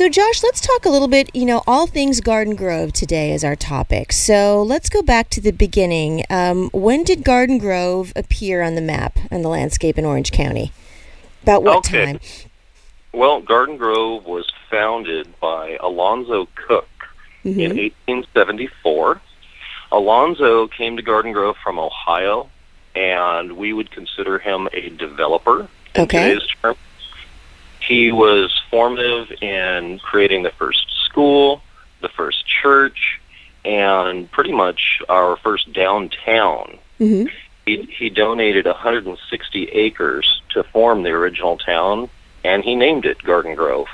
So, Josh, let's talk a little bit, you know, all things Garden Grove today is our topic. So, let's go back to the beginning. Um, when did Garden Grove appear on the map and the landscape in Orange County? About what Okay. time? Well, Garden Grove was founded by Alonzo Cook in Mhm. 1874. Alonzo came to Garden Grove from Ohio, and we would consider him a developer in Okay. today's term. He was formative in creating the first school, the first church, and pretty much our first downtown. hmm He, he donated 160 acres to form the original town, and he named it Garden Grove.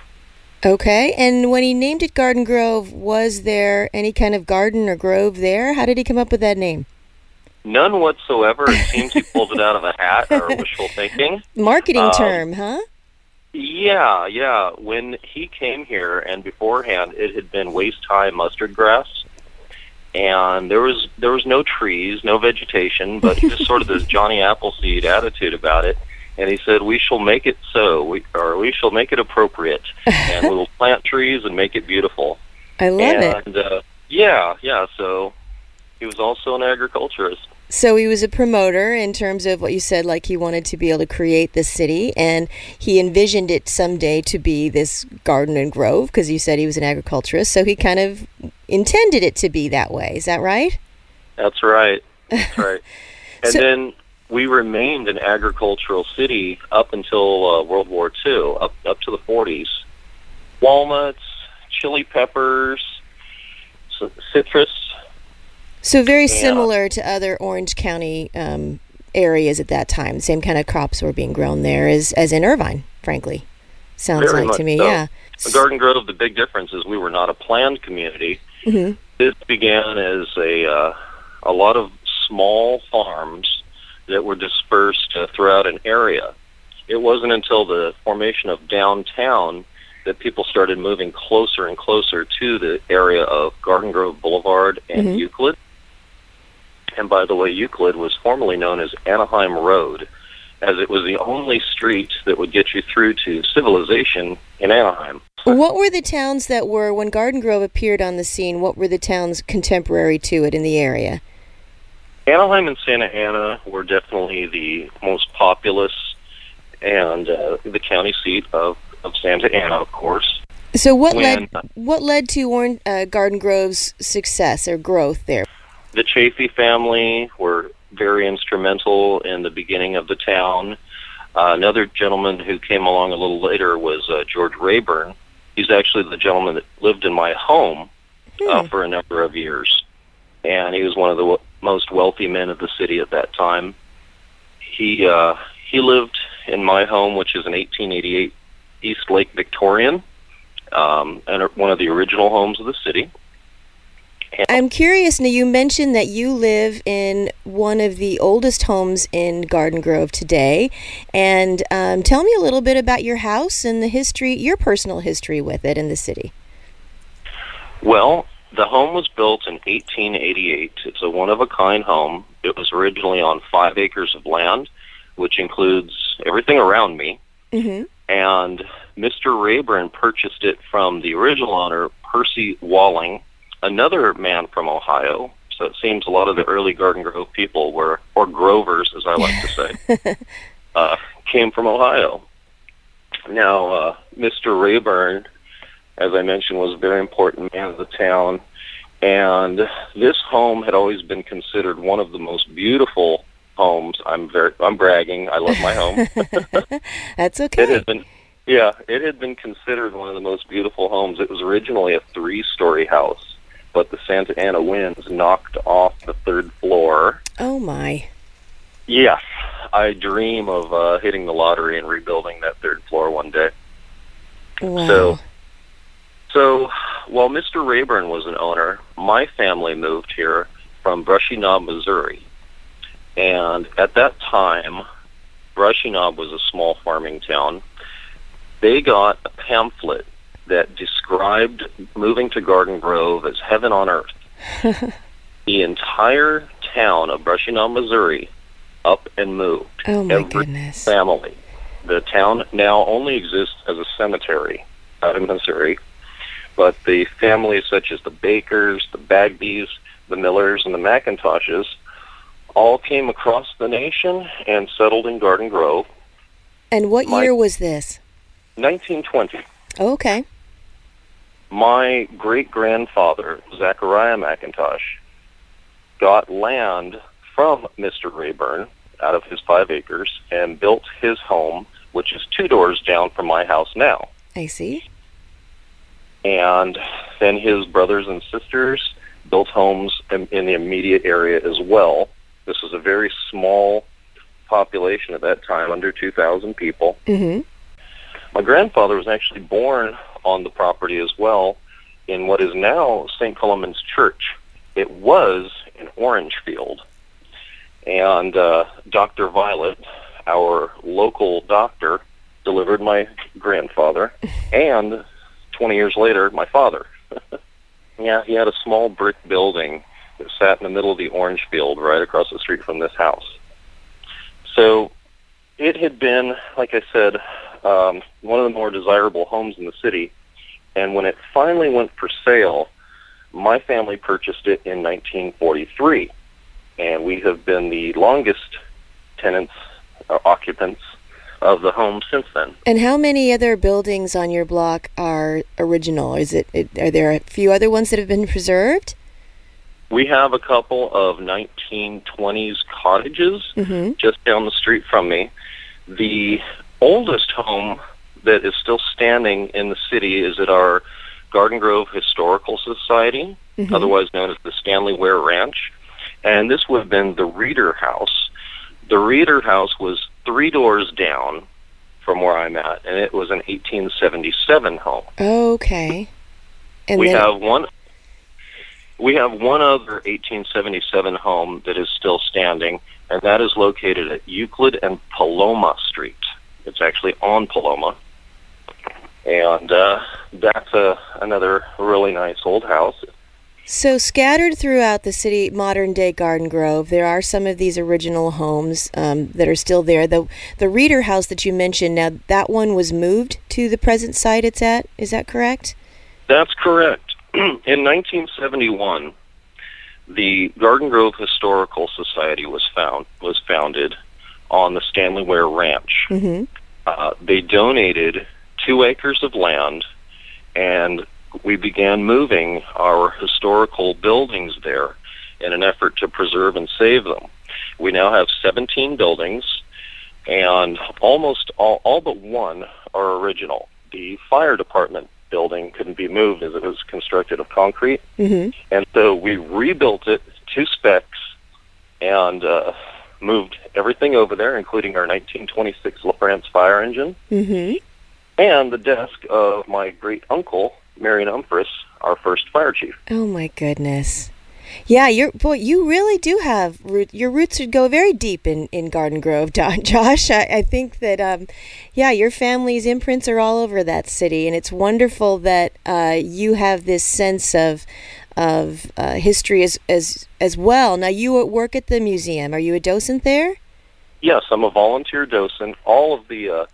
Okay. And when he named it Garden Grove, was there any kind of garden or grove there? How did he come up with that name? None whatsoever. It seems he pulled it out of a hat or wishful thinking. Marketing Um, term, huh? Yeah, yeah. When he came here, and beforehand, it had been waist high mustard grass, and there was there was no trees, no vegetation, but just sort of this Johnny Appleseed attitude about it. And he said, "We shall make it so, we, or we shall make it appropriate, and we will plant trees and make it beautiful." I love it. and, Uh, yeah, yeah. So he was also an agriculturist. So he was a promoter in terms of what you said, like he wanted to be able to create this city, and he envisioned it someday to be this garden and grove because you said he was an agriculturist. So he kind of intended it to be that way. Is that right? That's right. That's right. And So- then we remained an agricultural city up until uh, World War II, up up to the 40s. Walnuts, chili peppers, citrus. So very Yeah. similar to other Orange County um, areas at that time. Same kind of crops were being grown there as as in Irvine. Frankly, sounds Very like to me. so. Yeah. The Garden Grove, the big difference is we were not a planned community. hmm This began as a uh, a lot of small farms that were dispersed uh, throughout an area. It wasn't until the formation of downtown that people started moving closer and closer to the area of Garden Grove Boulevard and Mhm. Euclid. And by the way, Euclid was formerly known as Anaheim Road, as it was the only street that would get you through to civilization in Anaheim. What were the towns that were when Garden Grove appeared on the scene? What were the towns contemporary to it in the area? Anaheim and Santa Ana were definitely the most populous and uh, the county seat of, of Santa Ana, of course. So what When- led what led to uh, Garden Grove's success or growth there? The Chafee family were very instrumental in the beginning of the town. Uh, another gentleman who came along a little later was uh, George Rayburn. He's actually the gentleman that lived in my home uh, Hmm. for a number of years, and he was one of the w- most wealthy men of the city at that time. He uh, he lived in my home, which is an 1888 East Lake Victorian, um, and one of the original homes of the city. I'm curious. Now you mentioned that you live in one of the oldest homes in Garden Grove today, and um, tell me a little bit about your house and the history, your personal history with it in the city. Well, the home was built in 1888. It's a one-of-a-kind home. It was originally on five acres of land, which includes everything around me. Mm-hmm. and Mr. Rayburn purchased it from the original owner, Percy Walling, another man from Ohio. So it seems a lot of the early Garden Grove people were, or Grovers, as I like to say, uh, came from Ohio. Now, uh, Mr. Rayburn, as I mentioned, was a very important man of the town, and this home had always been considered one of the most beautiful homes. I'm very, I'm bragging. I love my home. That's It okay. had been, yeah, it had been considered one of the most beautiful homes. It was originally a three-story house, but the Santa Ana winds knocked off the third floor. Oh my. Yes, I dream of uh, hitting the lottery and rebuilding that third floor one day. Wow. So- So, while Mr. Rayburn was an owner, my family moved here from Brushy Knob, Missouri. And at that time, Brushy Knob was a small farming town. They got a pamphlet that described moving to Garden Grove as heaven on earth. the entire town of Brushy Knob, Missouri, up and moved. oh my every goodness. Family. The town now only exists as a cemetery out in Missouri. but the families such as the Bakers, the Bagbys, the Millers, and the McIntoshes all came across the nation and settled in Garden Grove. And what My- year was this? 1920. Oh, okay. My great grandfather, Zachariah McIntosh, got land from Mr. Rayburn out of his five acres and built his home, which is two doors down from my house now. I see. And then his brothers and sisters built homes in, in the immediate area as well. This was a very small population at that time, under 2,000 people. Mm-hmm. My grandfather was actually born on the property as well in what is now St. Columbans Church. It was an orange field. And uh, Dr. Violet, our local doctor, delivered my grandfather and 20 years later, my father. yeah, he had a small brick building that sat in the middle of the orange field right across the street from this house. So it had been, like I said, um, one of the more desirable homes in the city. And when it finally went for sale, my family purchased it in 1943. And we have been the longest tenants, uh, occupants of the home since then. And how many other buildings on your block are original? Is it, it are there a few other ones that have been preserved? We have a couple of 1920s cottages Mm-hmm. just down the street from me. The oldest home that is still standing in the city is at our Garden Grove Historical Society, Mhm. otherwise known as the Stanley Ware Ranch. And this would have been the Reader House. The Reader House was three doors down from where I'm at, and it was an 1877 home. Okay. And we then, have one. We have one other 1877 home that is still standing, and that is located at Euclid and Paloma Street. It's actually on Paloma, and uh, that's a another really nice old house. So scattered throughout the city, modern day Garden Grove, there are some of these original homes um, that are still there. The the Reader House that you mentioned, now that one was moved to the present site it's at. Is that correct? That's correct. In 1971, the Garden Grove Historical Society was found was founded on the Stanley Ware Ranch. Mm-hmm. uh, they donated two acres of land and we began moving our historical buildings there in an effort to preserve and save them. We now have 17 buildings and almost all, all but one are original. The fire department building couldn't be moved as it was constructed of concrete Mm-hmm. and so we rebuilt it to specs and uh, moved everything over there, including our 1926 LaFrance fire engine Mm-hmm. and the desk of my great uncle, Marion Umphris, our first fire chief. Oh my goodness. Yeah, you're boy. You really do have root. Your roots would go very deep in, in Garden Grove, Don, Josh. I, I think that, um, yeah, your family's imprints are all over that city, and it's wonderful that uh, you have this sense of of uh, history as as as well. Now, you work at the museum. Are you a docent there? Yes, I'm a volunteer docent. All of the uh,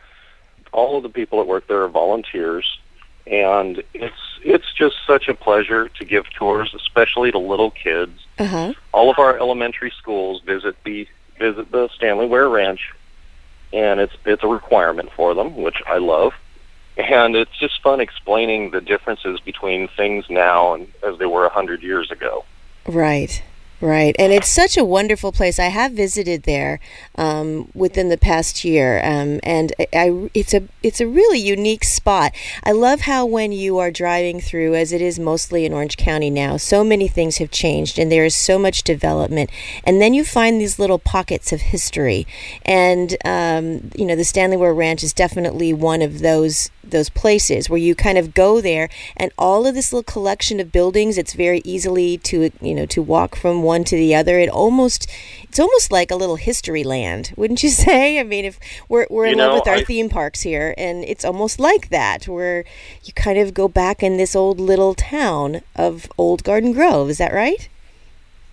all of the people that work there are volunteers, and it's it's just such a pleasure to give tours, especially to little kids. Uh huh. all of our elementary schools visit the visit the Stanley Ware Ranch, and it's it's a requirement for them, which I love. And it's just fun explaining the differences between things now and as they were a hundred years ago. Right, right, and it's such a wonderful place. I have visited there um, within the past year, um, and I, I, it's a it's a really unique spot. I love how when you are driving through, as it is mostly in Orange County now, so many things have changed, and there is so much development, and then you find these little pockets of history, and um, you know the Stanley Ware Ranch is definitely one of those those places where you kind of go there and all of this little collection of buildings it's very easily to you know to walk from one to the other. It almost it's almost like a little history land wouldn't you say? I mean if we're, we're in You love know, with our I- theme parks here and it's almost like that where you kind of go back in this old little town of old garden grove. Is that right?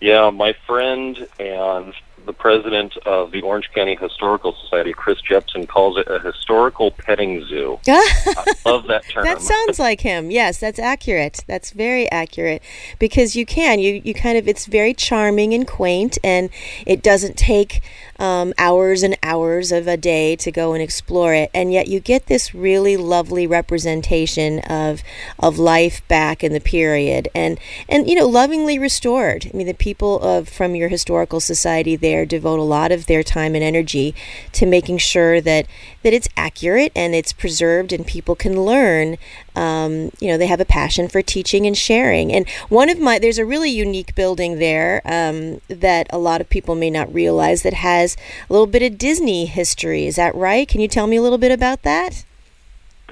Yeah, my friend and the president of the Orange County Historical Society, Chris Jepsen, calls it a historical petting zoo. I love that term. That sounds like him. Yes, that's accurate. That's very accurate because you can you you kind of it's very charming and quaint, and it doesn't take um, hours and hours of a day to go and explore it, and yet you get this really lovely representation of of life back in the period, and and you know lovingly restored. I mean, the people of from your historical society there devote a lot of their time and energy to making sure that that it's accurate and it's preserved, and people can learn. Um, you know, they have a passion for teaching and sharing. And one of my there's a really unique building there um, that a lot of people may not realize that has a little bit of Disney history. Is that right? Can you tell me a little bit about that?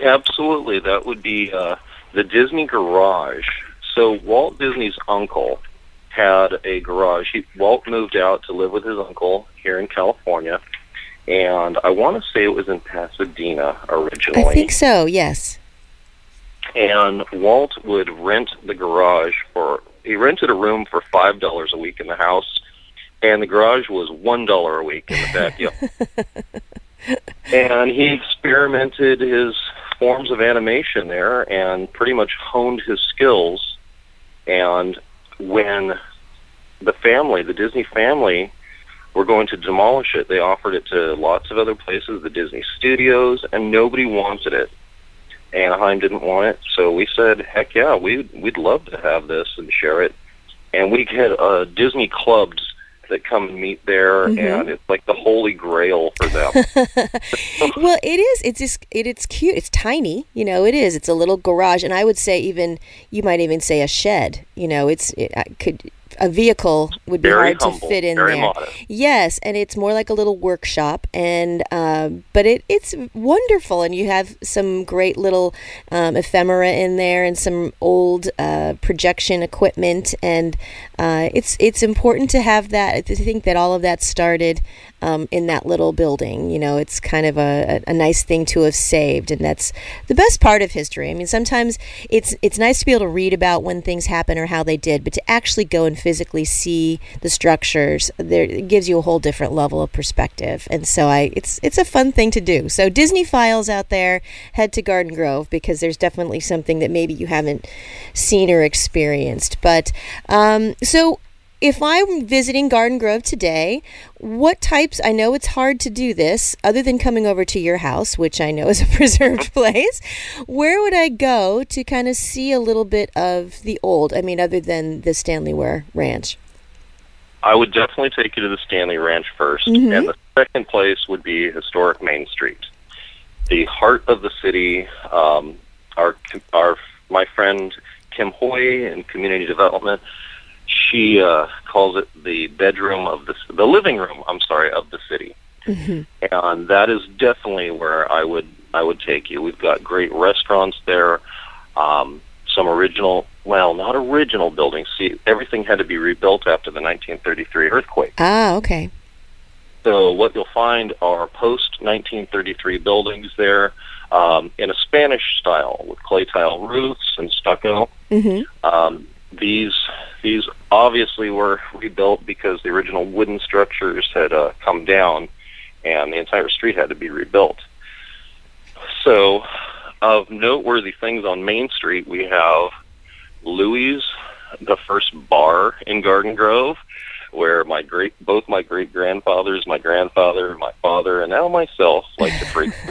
Absolutely. That would be uh, the Disney Garage. So Walt Disney's uncle had a garage. He, Walt moved out to live with his uncle here in California, and I want to say it was in Pasadena originally. I think so. Yes. And Walt would rent the garage for. He rented a room for five dollars a week in the house, and the garage was one dollar a week in the backyard. and he experimented his forms of animation there and pretty much honed his skills. And when the family, the Disney family, were going to demolish it, they offered it to lots of other places, the Disney studios, and nobody wanted it. Anaheim didn't want it, so we said, "Heck yeah, we'd we'd love to have this and share it." And we get uh, Disney clubs that come and meet there, mm-hmm. and it's like the holy grail for them. well, it is. It's just it, it's cute. It's tiny. You know, it is. It's a little garage, and I would say even you might even say a shed. You know, it's it I could a vehicle would be very hard humble, to fit in there. Modest. Yes, and it's more like a little workshop, and um, but it it's wonderful, and you have some great little um, ephemera in there, and some old uh, projection equipment, and uh, it's it's important to have that. To think that all of that started um, in that little building. You know, it's kind of a, a, nice thing to have saved, and that's the best part of history. I mean, sometimes it's it's nice to be able to read about when things happen or how they did, but to actually go and physically see the structures, there it gives you a whole different level of perspective. And so, I it's it's a fun thing to do. So, Disney files out there, head to Garden Grove because there's definitely something that maybe you haven't seen or experienced. But um, so if I'm visiting Garden Grove today, what types? I know it's hard to do this other than coming over to your house, which I know is a preserved place. Where would I go to kind of see a little bit of the old? I mean, other than the Stanley Ware Ranch? I would definitely take you to the Stanley Ranch 1st Mhm. and the second place would be historic Main Street, the heart of the city. Um, our our my friend Kim Hoy in community development, she uh, calls it the bedroom of the the living room. I'm sorry of the city, hmm and that is definitely where I would I would take you. We've got great restaurants there. Um, some original, well, not original buildings. See, everything had to be rebuilt after the 1933 earthquake. Ah, okay. So what you'll find are post 1933 buildings there um, in a Spanish style with clay tile roofs and stucco. hmm Um, these these obviously were rebuilt because the original wooden structures had uh, come down, and the entire street had to be rebuilt. So, of noteworthy things on Main Street, we have Louis, the first bar in Garden Grove, where my great both my great grandfathers, my grandfather, my father, and now myself like to freak.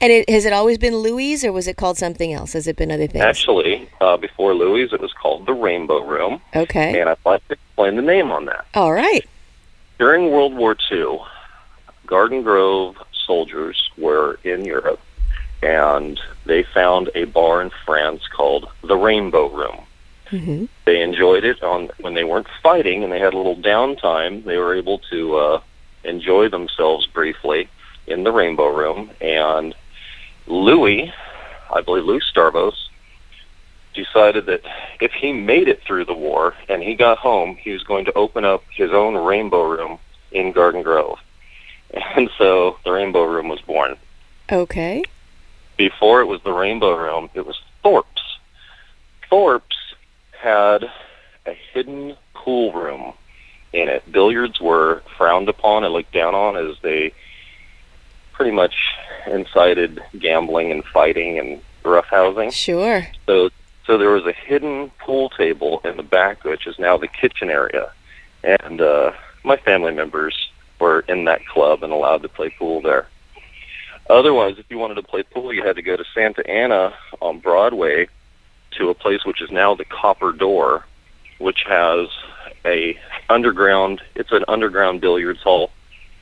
And it, has it always been Louise, or was it called something else? Has it been other things? Actually, uh, before Louis, it was called the Rainbow Room, okay. and I'd like to explain the name on that. All right. During World War II, Garden Grove soldiers were in Europe, and they found a bar in France called the Rainbow Room. Hmm They enjoyed it on when they weren't fighting and they had a little downtime. They were able to uh, enjoy themselves briefly in the Rainbow Room, and Louis, I believe Louis Starvos, decided that if he made it through the war and he got home, he was going to open up his own Rainbow Room in Garden Grove. And so the Rainbow Room was born. Okay. Before it was the Rainbow Room, it was Thorpe's. Thorpe's had a hidden pool room in it. Billiards were frowned upon and looked down on as they pretty much incited gambling and fighting and roughhousing. Sure. So so there was a hidden pool table in the back, which is now the kitchen area, and uh, my family members were in that club and allowed to play pool there. Otherwise, if you wanted to play pool, you had to go to Santa Ana on Broadway to a place which is now the Copper Door, which has a underground. It's an underground billiards hall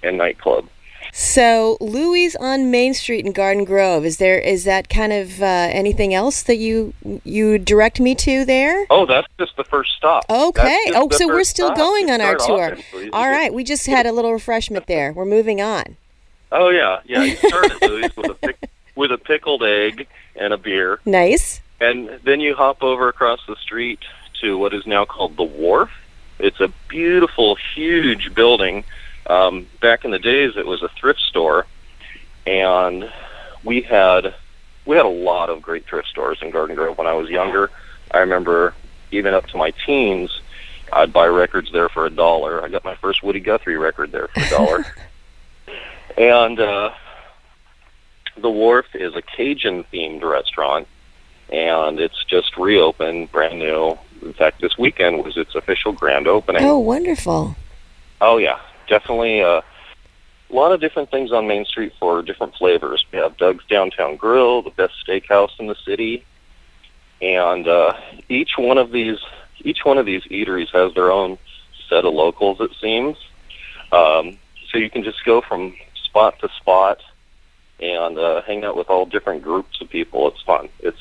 and nightclub. So Louis on Main Street in Garden Grove. Is there is that kind of uh, anything else that you you direct me to there? Oh, that's just the first stop. Okay. Oh, so we're still stop. going on our tour. All right, we just had a little refreshment there. We're moving on. Oh yeah, yeah. You start at Louis with a with a pickled egg and a beer, Nice. And then you hop over across the street to what is now called the Wharf. It's a beautiful, huge building. Um, back in the days, it was a thrift store, and we had we had a lot of great thrift stores in Garden Grove when I was younger. I remember even up to my teens, I'd buy records there for a dollar. I got my first Woody Guthrie record there for a dollar. and uh, the Wharf is a Cajun themed restaurant, and it's just reopened, brand new. In fact, this weekend was its official grand opening. Oh, wonderful. Oh yeah, definitely uh, a lot of different things on Main Street for different flavors. We have Doug's Downtown Grill, the best steakhouse in the city, and uh, each one of these each one of these eateries has their own set of locals. It seems, um, so you can just go from spot to spot and uh, hang out with all different groups of people. It's fun. It's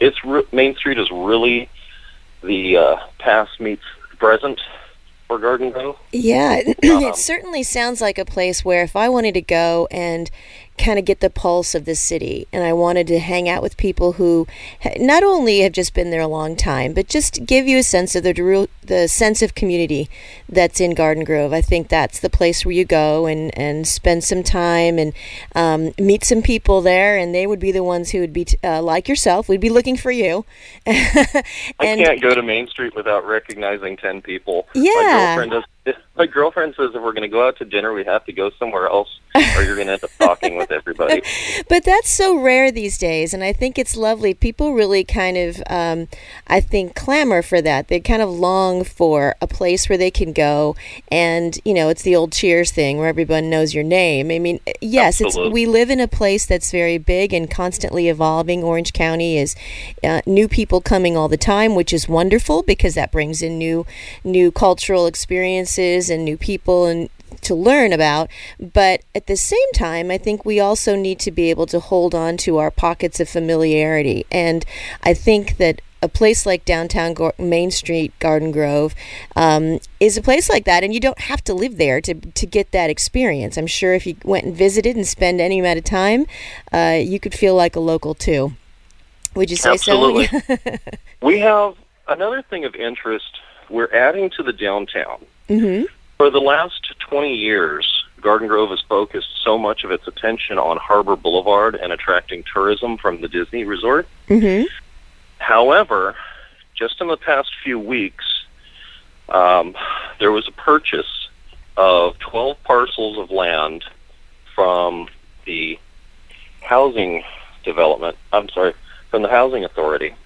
it's re- Main Street is really the uh, past meets present for Garden Grove. Yeah, Um, it certainly sounds like a place where if I wanted to go and kind of get the pulse of the city and I wanted to hang out with people who not only have just been there a long time, but just give you a sense of the the sense of community that's in Garden Grove. I think that's the place where you go and, and spend some time and um, meet some people there, and they would be the ones who would be, t- uh, like yourself, we'd be looking for you. I can't go to Main Street without recognizing ten people. Yeah. My girlfriend does. My girlfriend says if we're going to go out to dinner, we have to go somewhere else, or you're going to end up talking with everybody. But that's so rare these days, and I think it's lovely. People really kind of, um, I think, clamor for that. They kind of long for a place where they can go, and you know, it's the old Cheers thing where everyone knows your name. I mean, yes, it's we live in a place that's very big and constantly evolving. Orange County is uh, new people coming all the time, which is wonderful because that brings in new, new cultural experiences and new people and to learn about. But at the same time, I think we also need to be able to hold on to our pockets of familiarity. And I think that a place like downtown Main Street, Garden Grove, um, is a place like that, and you don't have to live there to to get that experience. I'm sure if you went and visited and spend any amount of time, uh, you could feel like a local too. Would you say Absolutely. so? Absolutely. we have another thing of interest. We're adding to the downtown. mm-hmm. For the last 20 years, Garden Grove has focused so much of its attention on Harbor Boulevard and attracting tourism from the Disney Resort. Mm-hmm. However, just in the past few weeks, um, there was a purchase of 12 parcels of land from the housing development. I'm sorry, from the housing authority.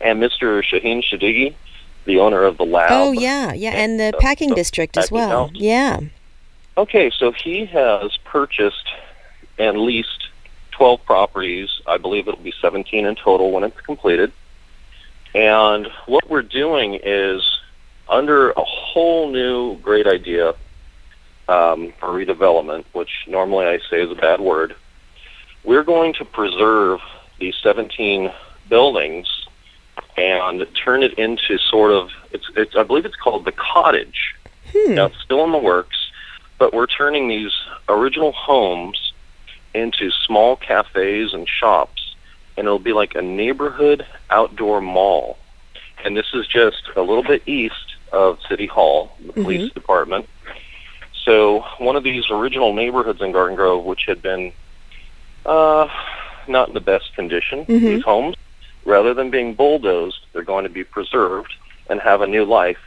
And Mr. Shaheen Sadeghi, the owner of the lab. Oh yeah, yeah, and the the- packing the district as well. Yeah. Okay, so he has purchased and leased 12 properties. I believe it'll be 17 in total when it's completed. And what we're doing is under a whole new great idea um, for redevelopment, which normally I say is a bad word. We're going to preserve these 17 buildings and turn it into sort of it's, it's I believe it's called the cottage. Hmm. Now it's still in the works, but we're turning these original homes into small cafes and shops, and it'll be like a neighborhood outdoor mall. And this is just a little bit east of City Hall, the police department. So one of these original neighborhoods in Garden Grove, which had been uh, not in the best condition, Mhm. these homes, rather than being bulldozed, they're going to be preserved and have a new life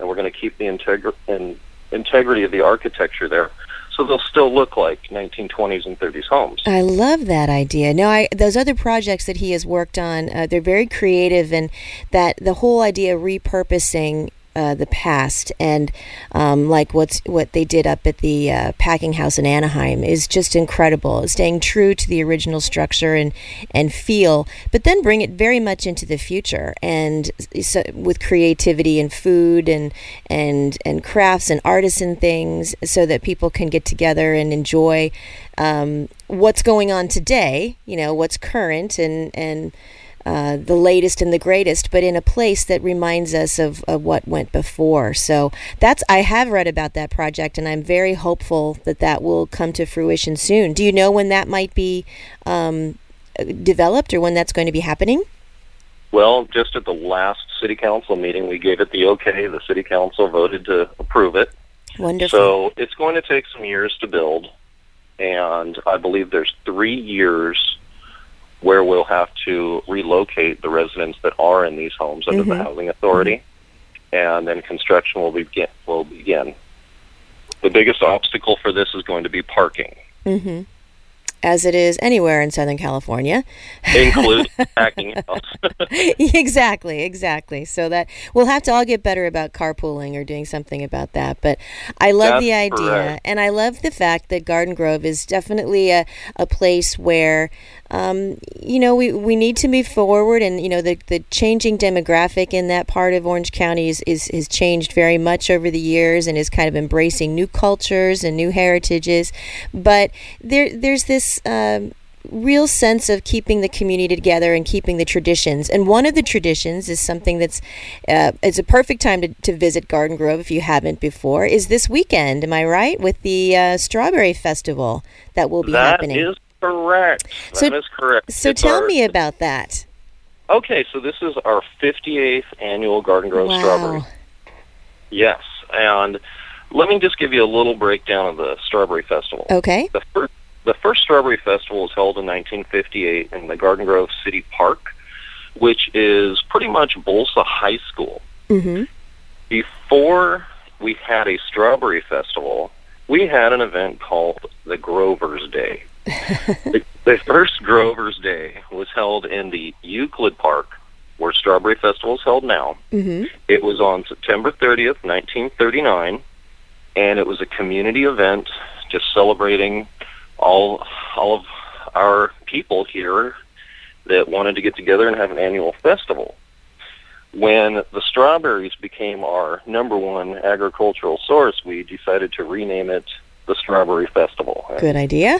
and we're going to keep the integri- and integrity of the architecture there. So they'll still look like 1920s and 30s homes. I love that idea. No, I those other projects that he has worked on, uh, they're very creative, and that the whole idea of repurposing uh, the past and um, like what's what they did up at the uh, packing house in Anaheim is just incredible. Staying true to the original structure and and feel, but then bring it very much into the future and so, with creativity and food and and and crafts and artisan things, so that people can get together and enjoy um, what's going on today. You know what's current and and uh, the latest and the greatest, but in a place that reminds us of, of what went before. So that's I have read about that project, and I'm very hopeful that that will come to fruition soon. Do you know when that might be um, developed or when that's going to be happening? Well, just at the last city council meeting, we gave it the okay. The city council voted to approve it. Wonderful. So it's going to take some years to build, and I believe there's three years where we'll have to relocate the residents that are in these homes under Mhm. the housing authority, and then construction will begin. Will begin. The biggest obstacle for this is going to be parking, hmm As it is anywhere in Southern California. including packing house. exactly, exactly. So that we'll have to all get better about carpooling or doing something about that. But I love That's the idea, correct. and I love the fact that Garden Grove is definitely a, a place where. Um, you know, we, we need to move forward, and you know the, the changing demographic in that part of Orange County is, is has changed very much over the years, and is kind of embracing new cultures and new heritages. But there there's this um, real sense of keeping the community together and keeping the traditions. And one of the traditions is something that's uh, it's a perfect time to, to visit Garden Grove if you haven't before. Is this weekend? Am I right with the uh, Strawberry Festival that will be That happening? is correct. So- that is correct. so It's tell our- me about that. Okay, so this is our 58th annual Garden Grove Strawberry. Wow. Yes, and let me just give you a little breakdown of the Strawberry Festival. Okay. The first, the first Strawberry Festival was held in 1958 in the Garden Grove City Park, which is pretty much Bolsa High School. Mm-hmm. Before we had a Strawberry Festival, we had an event called the Grover's Day. The, the first Grover's Day was held in the Euclid Park, where Strawberry Festival is held now. Mm-hmm. It was on September 30th, 1939, and it was a community event just celebrating all all of our people here that wanted to get together and have an annual festival. When the strawberries became our number one agricultural source, we decided to rename it the Strawberry Festival. Good idea.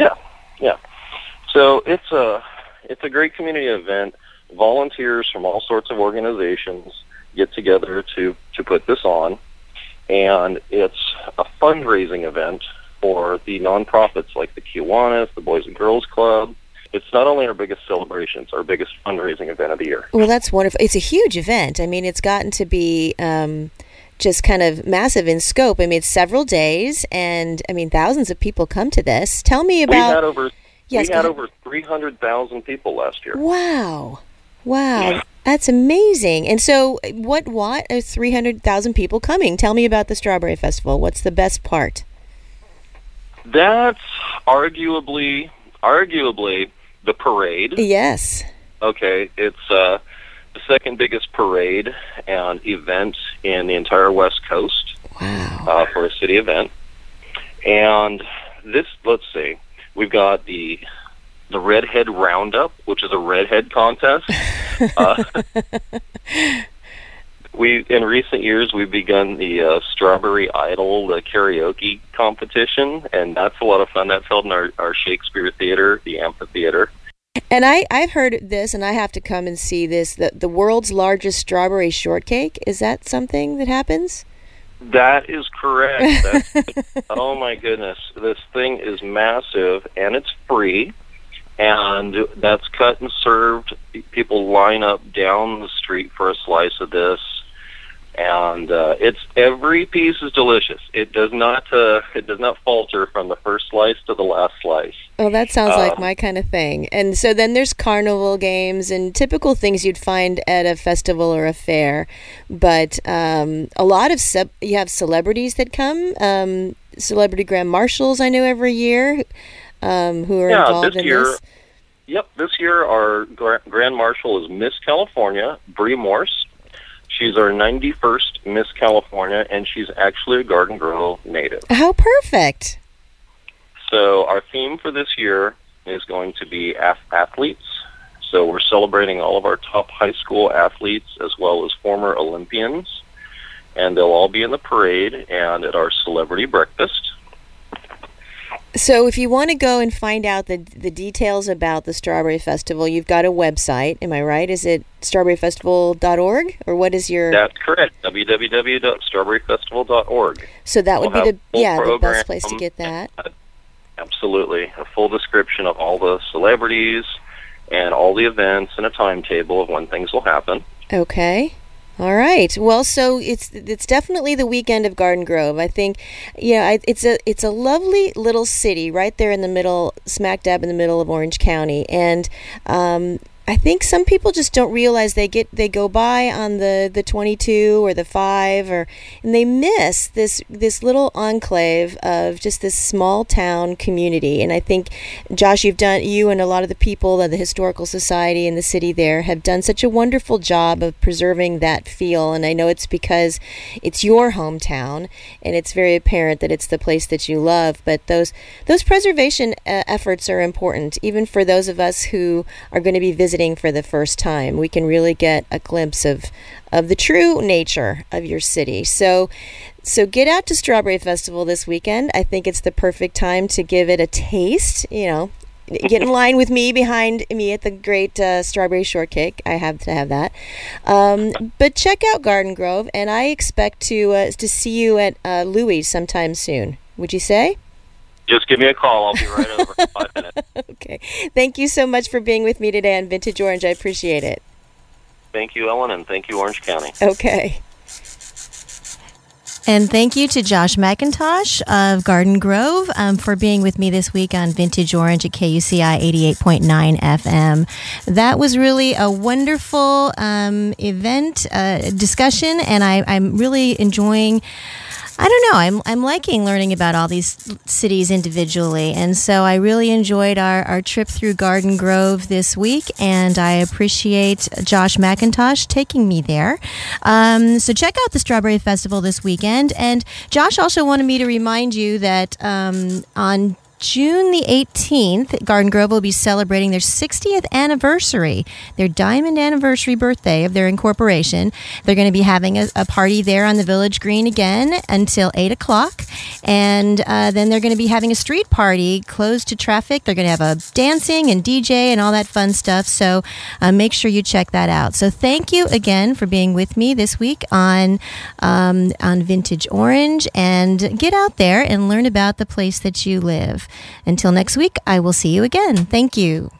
Yeah, yeah. So it's a it's a great community event. Volunteers from all sorts of organizations get together to to put this on, and it's a fundraising event for the nonprofits like the Kiwanis, the Boys and Girls Club. It's not only our biggest celebration; it's our biggest fundraising event of the year. Well, that's wonderful. It's a huge event. I mean, it's gotten to be um, just kind of massive in scope. I mean, it's several days, and I mean, thousands of people come to this. Tell me about. we had over Yes, we had over three hundred thousand people last year. Wow, wow, Yeah. that's amazing. And so, what? What? Three hundred thousand people coming. Tell me about the Strawberry Festival. What's the best part? That's arguably arguably the parade. Yes. Okay, it's uh, the second biggest parade and event in the entire West Coast Wow. uh, for a city event. And this, let's see, we've got the the Redhead Roundup, which is a redhead contest. uh, we in recent years we've begun the uh, Strawberry Idol, the karaoke competition, and that's a lot of fun. That's held in our, our Shakespeare Theater, the amphitheater. And I, I've heard this, and I have to come and see this. The, the world's largest strawberry shortcake. Is that something that happens? That is correct. That's, oh my goodness, this thing is massive and it's free, and that's cut and served. People line up down the street for a slice of this. And uh, it's every piece is delicious. It does not uh, it does not falter from the first slice to the last slice. Oh, that sounds um, like my kind of thing. And so then there's carnival games and typical things you'd find at a festival or a fair, but um, a lot of sub- you have celebrities that come. Um, celebrity grand marshals I know every year um, who are yeah, involved this in year, this. Yep, this year our grand marshal is Miss California, Bree Morse. She's our 91st Miss California, and she's actually a Garden Grove native. How perfect. So our theme for this year is going to be athletes. So we're celebrating all of our top high school athletes as well as former Olympians, and they'll all be in the parade and at our celebrity breakfast. So, if you want to go and find out the the details about the Strawberry Festival, you've got a website. Am I right? Is it strawberryfestival.org or what is your? That's correct. www.strawberryfestival.org. So that would we'll be the yeah the best place to get that. Uh, absolutely, a full description of all the celebrities and all the events and a timetable of when things will happen. Okay. All right. Well, so it's it's definitely the weekend of Garden Grove. I think, yeah, it's a it's a lovely little city right there in the middle, smack dab in the middle of Orange County, and um, I think some people just don't realize they get they go by on the the 22 or the 5 or and they miss this this little enclave of just this small town community. And I think Josh you've done you and a lot of the people of the historical society in the city there have done such a wonderful job of preserving that feel. And I know it's because it's your hometown and it's very apparent that it's the place that you love. But those those preservation uh, efforts are important even for those of us who are going to be visiting visiting for the first time, we can really get a glimpse of of the true nature of your city. So so get out to Strawberry Festival this weekend. I think it's the perfect time to give it a taste, you know, get in line with me behind me at the great uh, strawberry shortcake. I have to have that. Um, but check out Garden Grove, and I expect to uh, to see you at uh, Louis sometime soon. Would you say? Just give me a call. I'll be right over in five minutes. okay. Thank you so much for being with me today on Vintage Orange. I appreciate it. Thank you, Ellen, and thank you, Orange County. Okay. And thank you to Josh McIntosh of Garden Grove um, for being with me this week on Vintage Orange at KUCI 88.9 FM. That was really a wonderful um, event uh, discussion, and I, I'm really enjoying I don't know. I'm, I'm liking learning about all these cities individually. And so I really enjoyed our, our trip through Garden Grove this week. And I appreciate Josh McIntosh taking me there. Um, so check out the Strawberry Festival this weekend. And Josh also wanted me to remind you that um, on June the 18th, Garden Grove will be celebrating their 60th anniversary, their diamond anniversary birthday of their incorporation. They're going to be having a, a party there on the Village Green again until 8 o'clock. And uh, then they're going to be having a street party closed to traffic. They're going to have a dancing and DJ and all that fun stuff. So uh, make sure you check that out. So thank you again for being with me this week on, um, on Vintage Orange. And get out there and learn about the place that you live. Until next week, I will see you again. Thank you.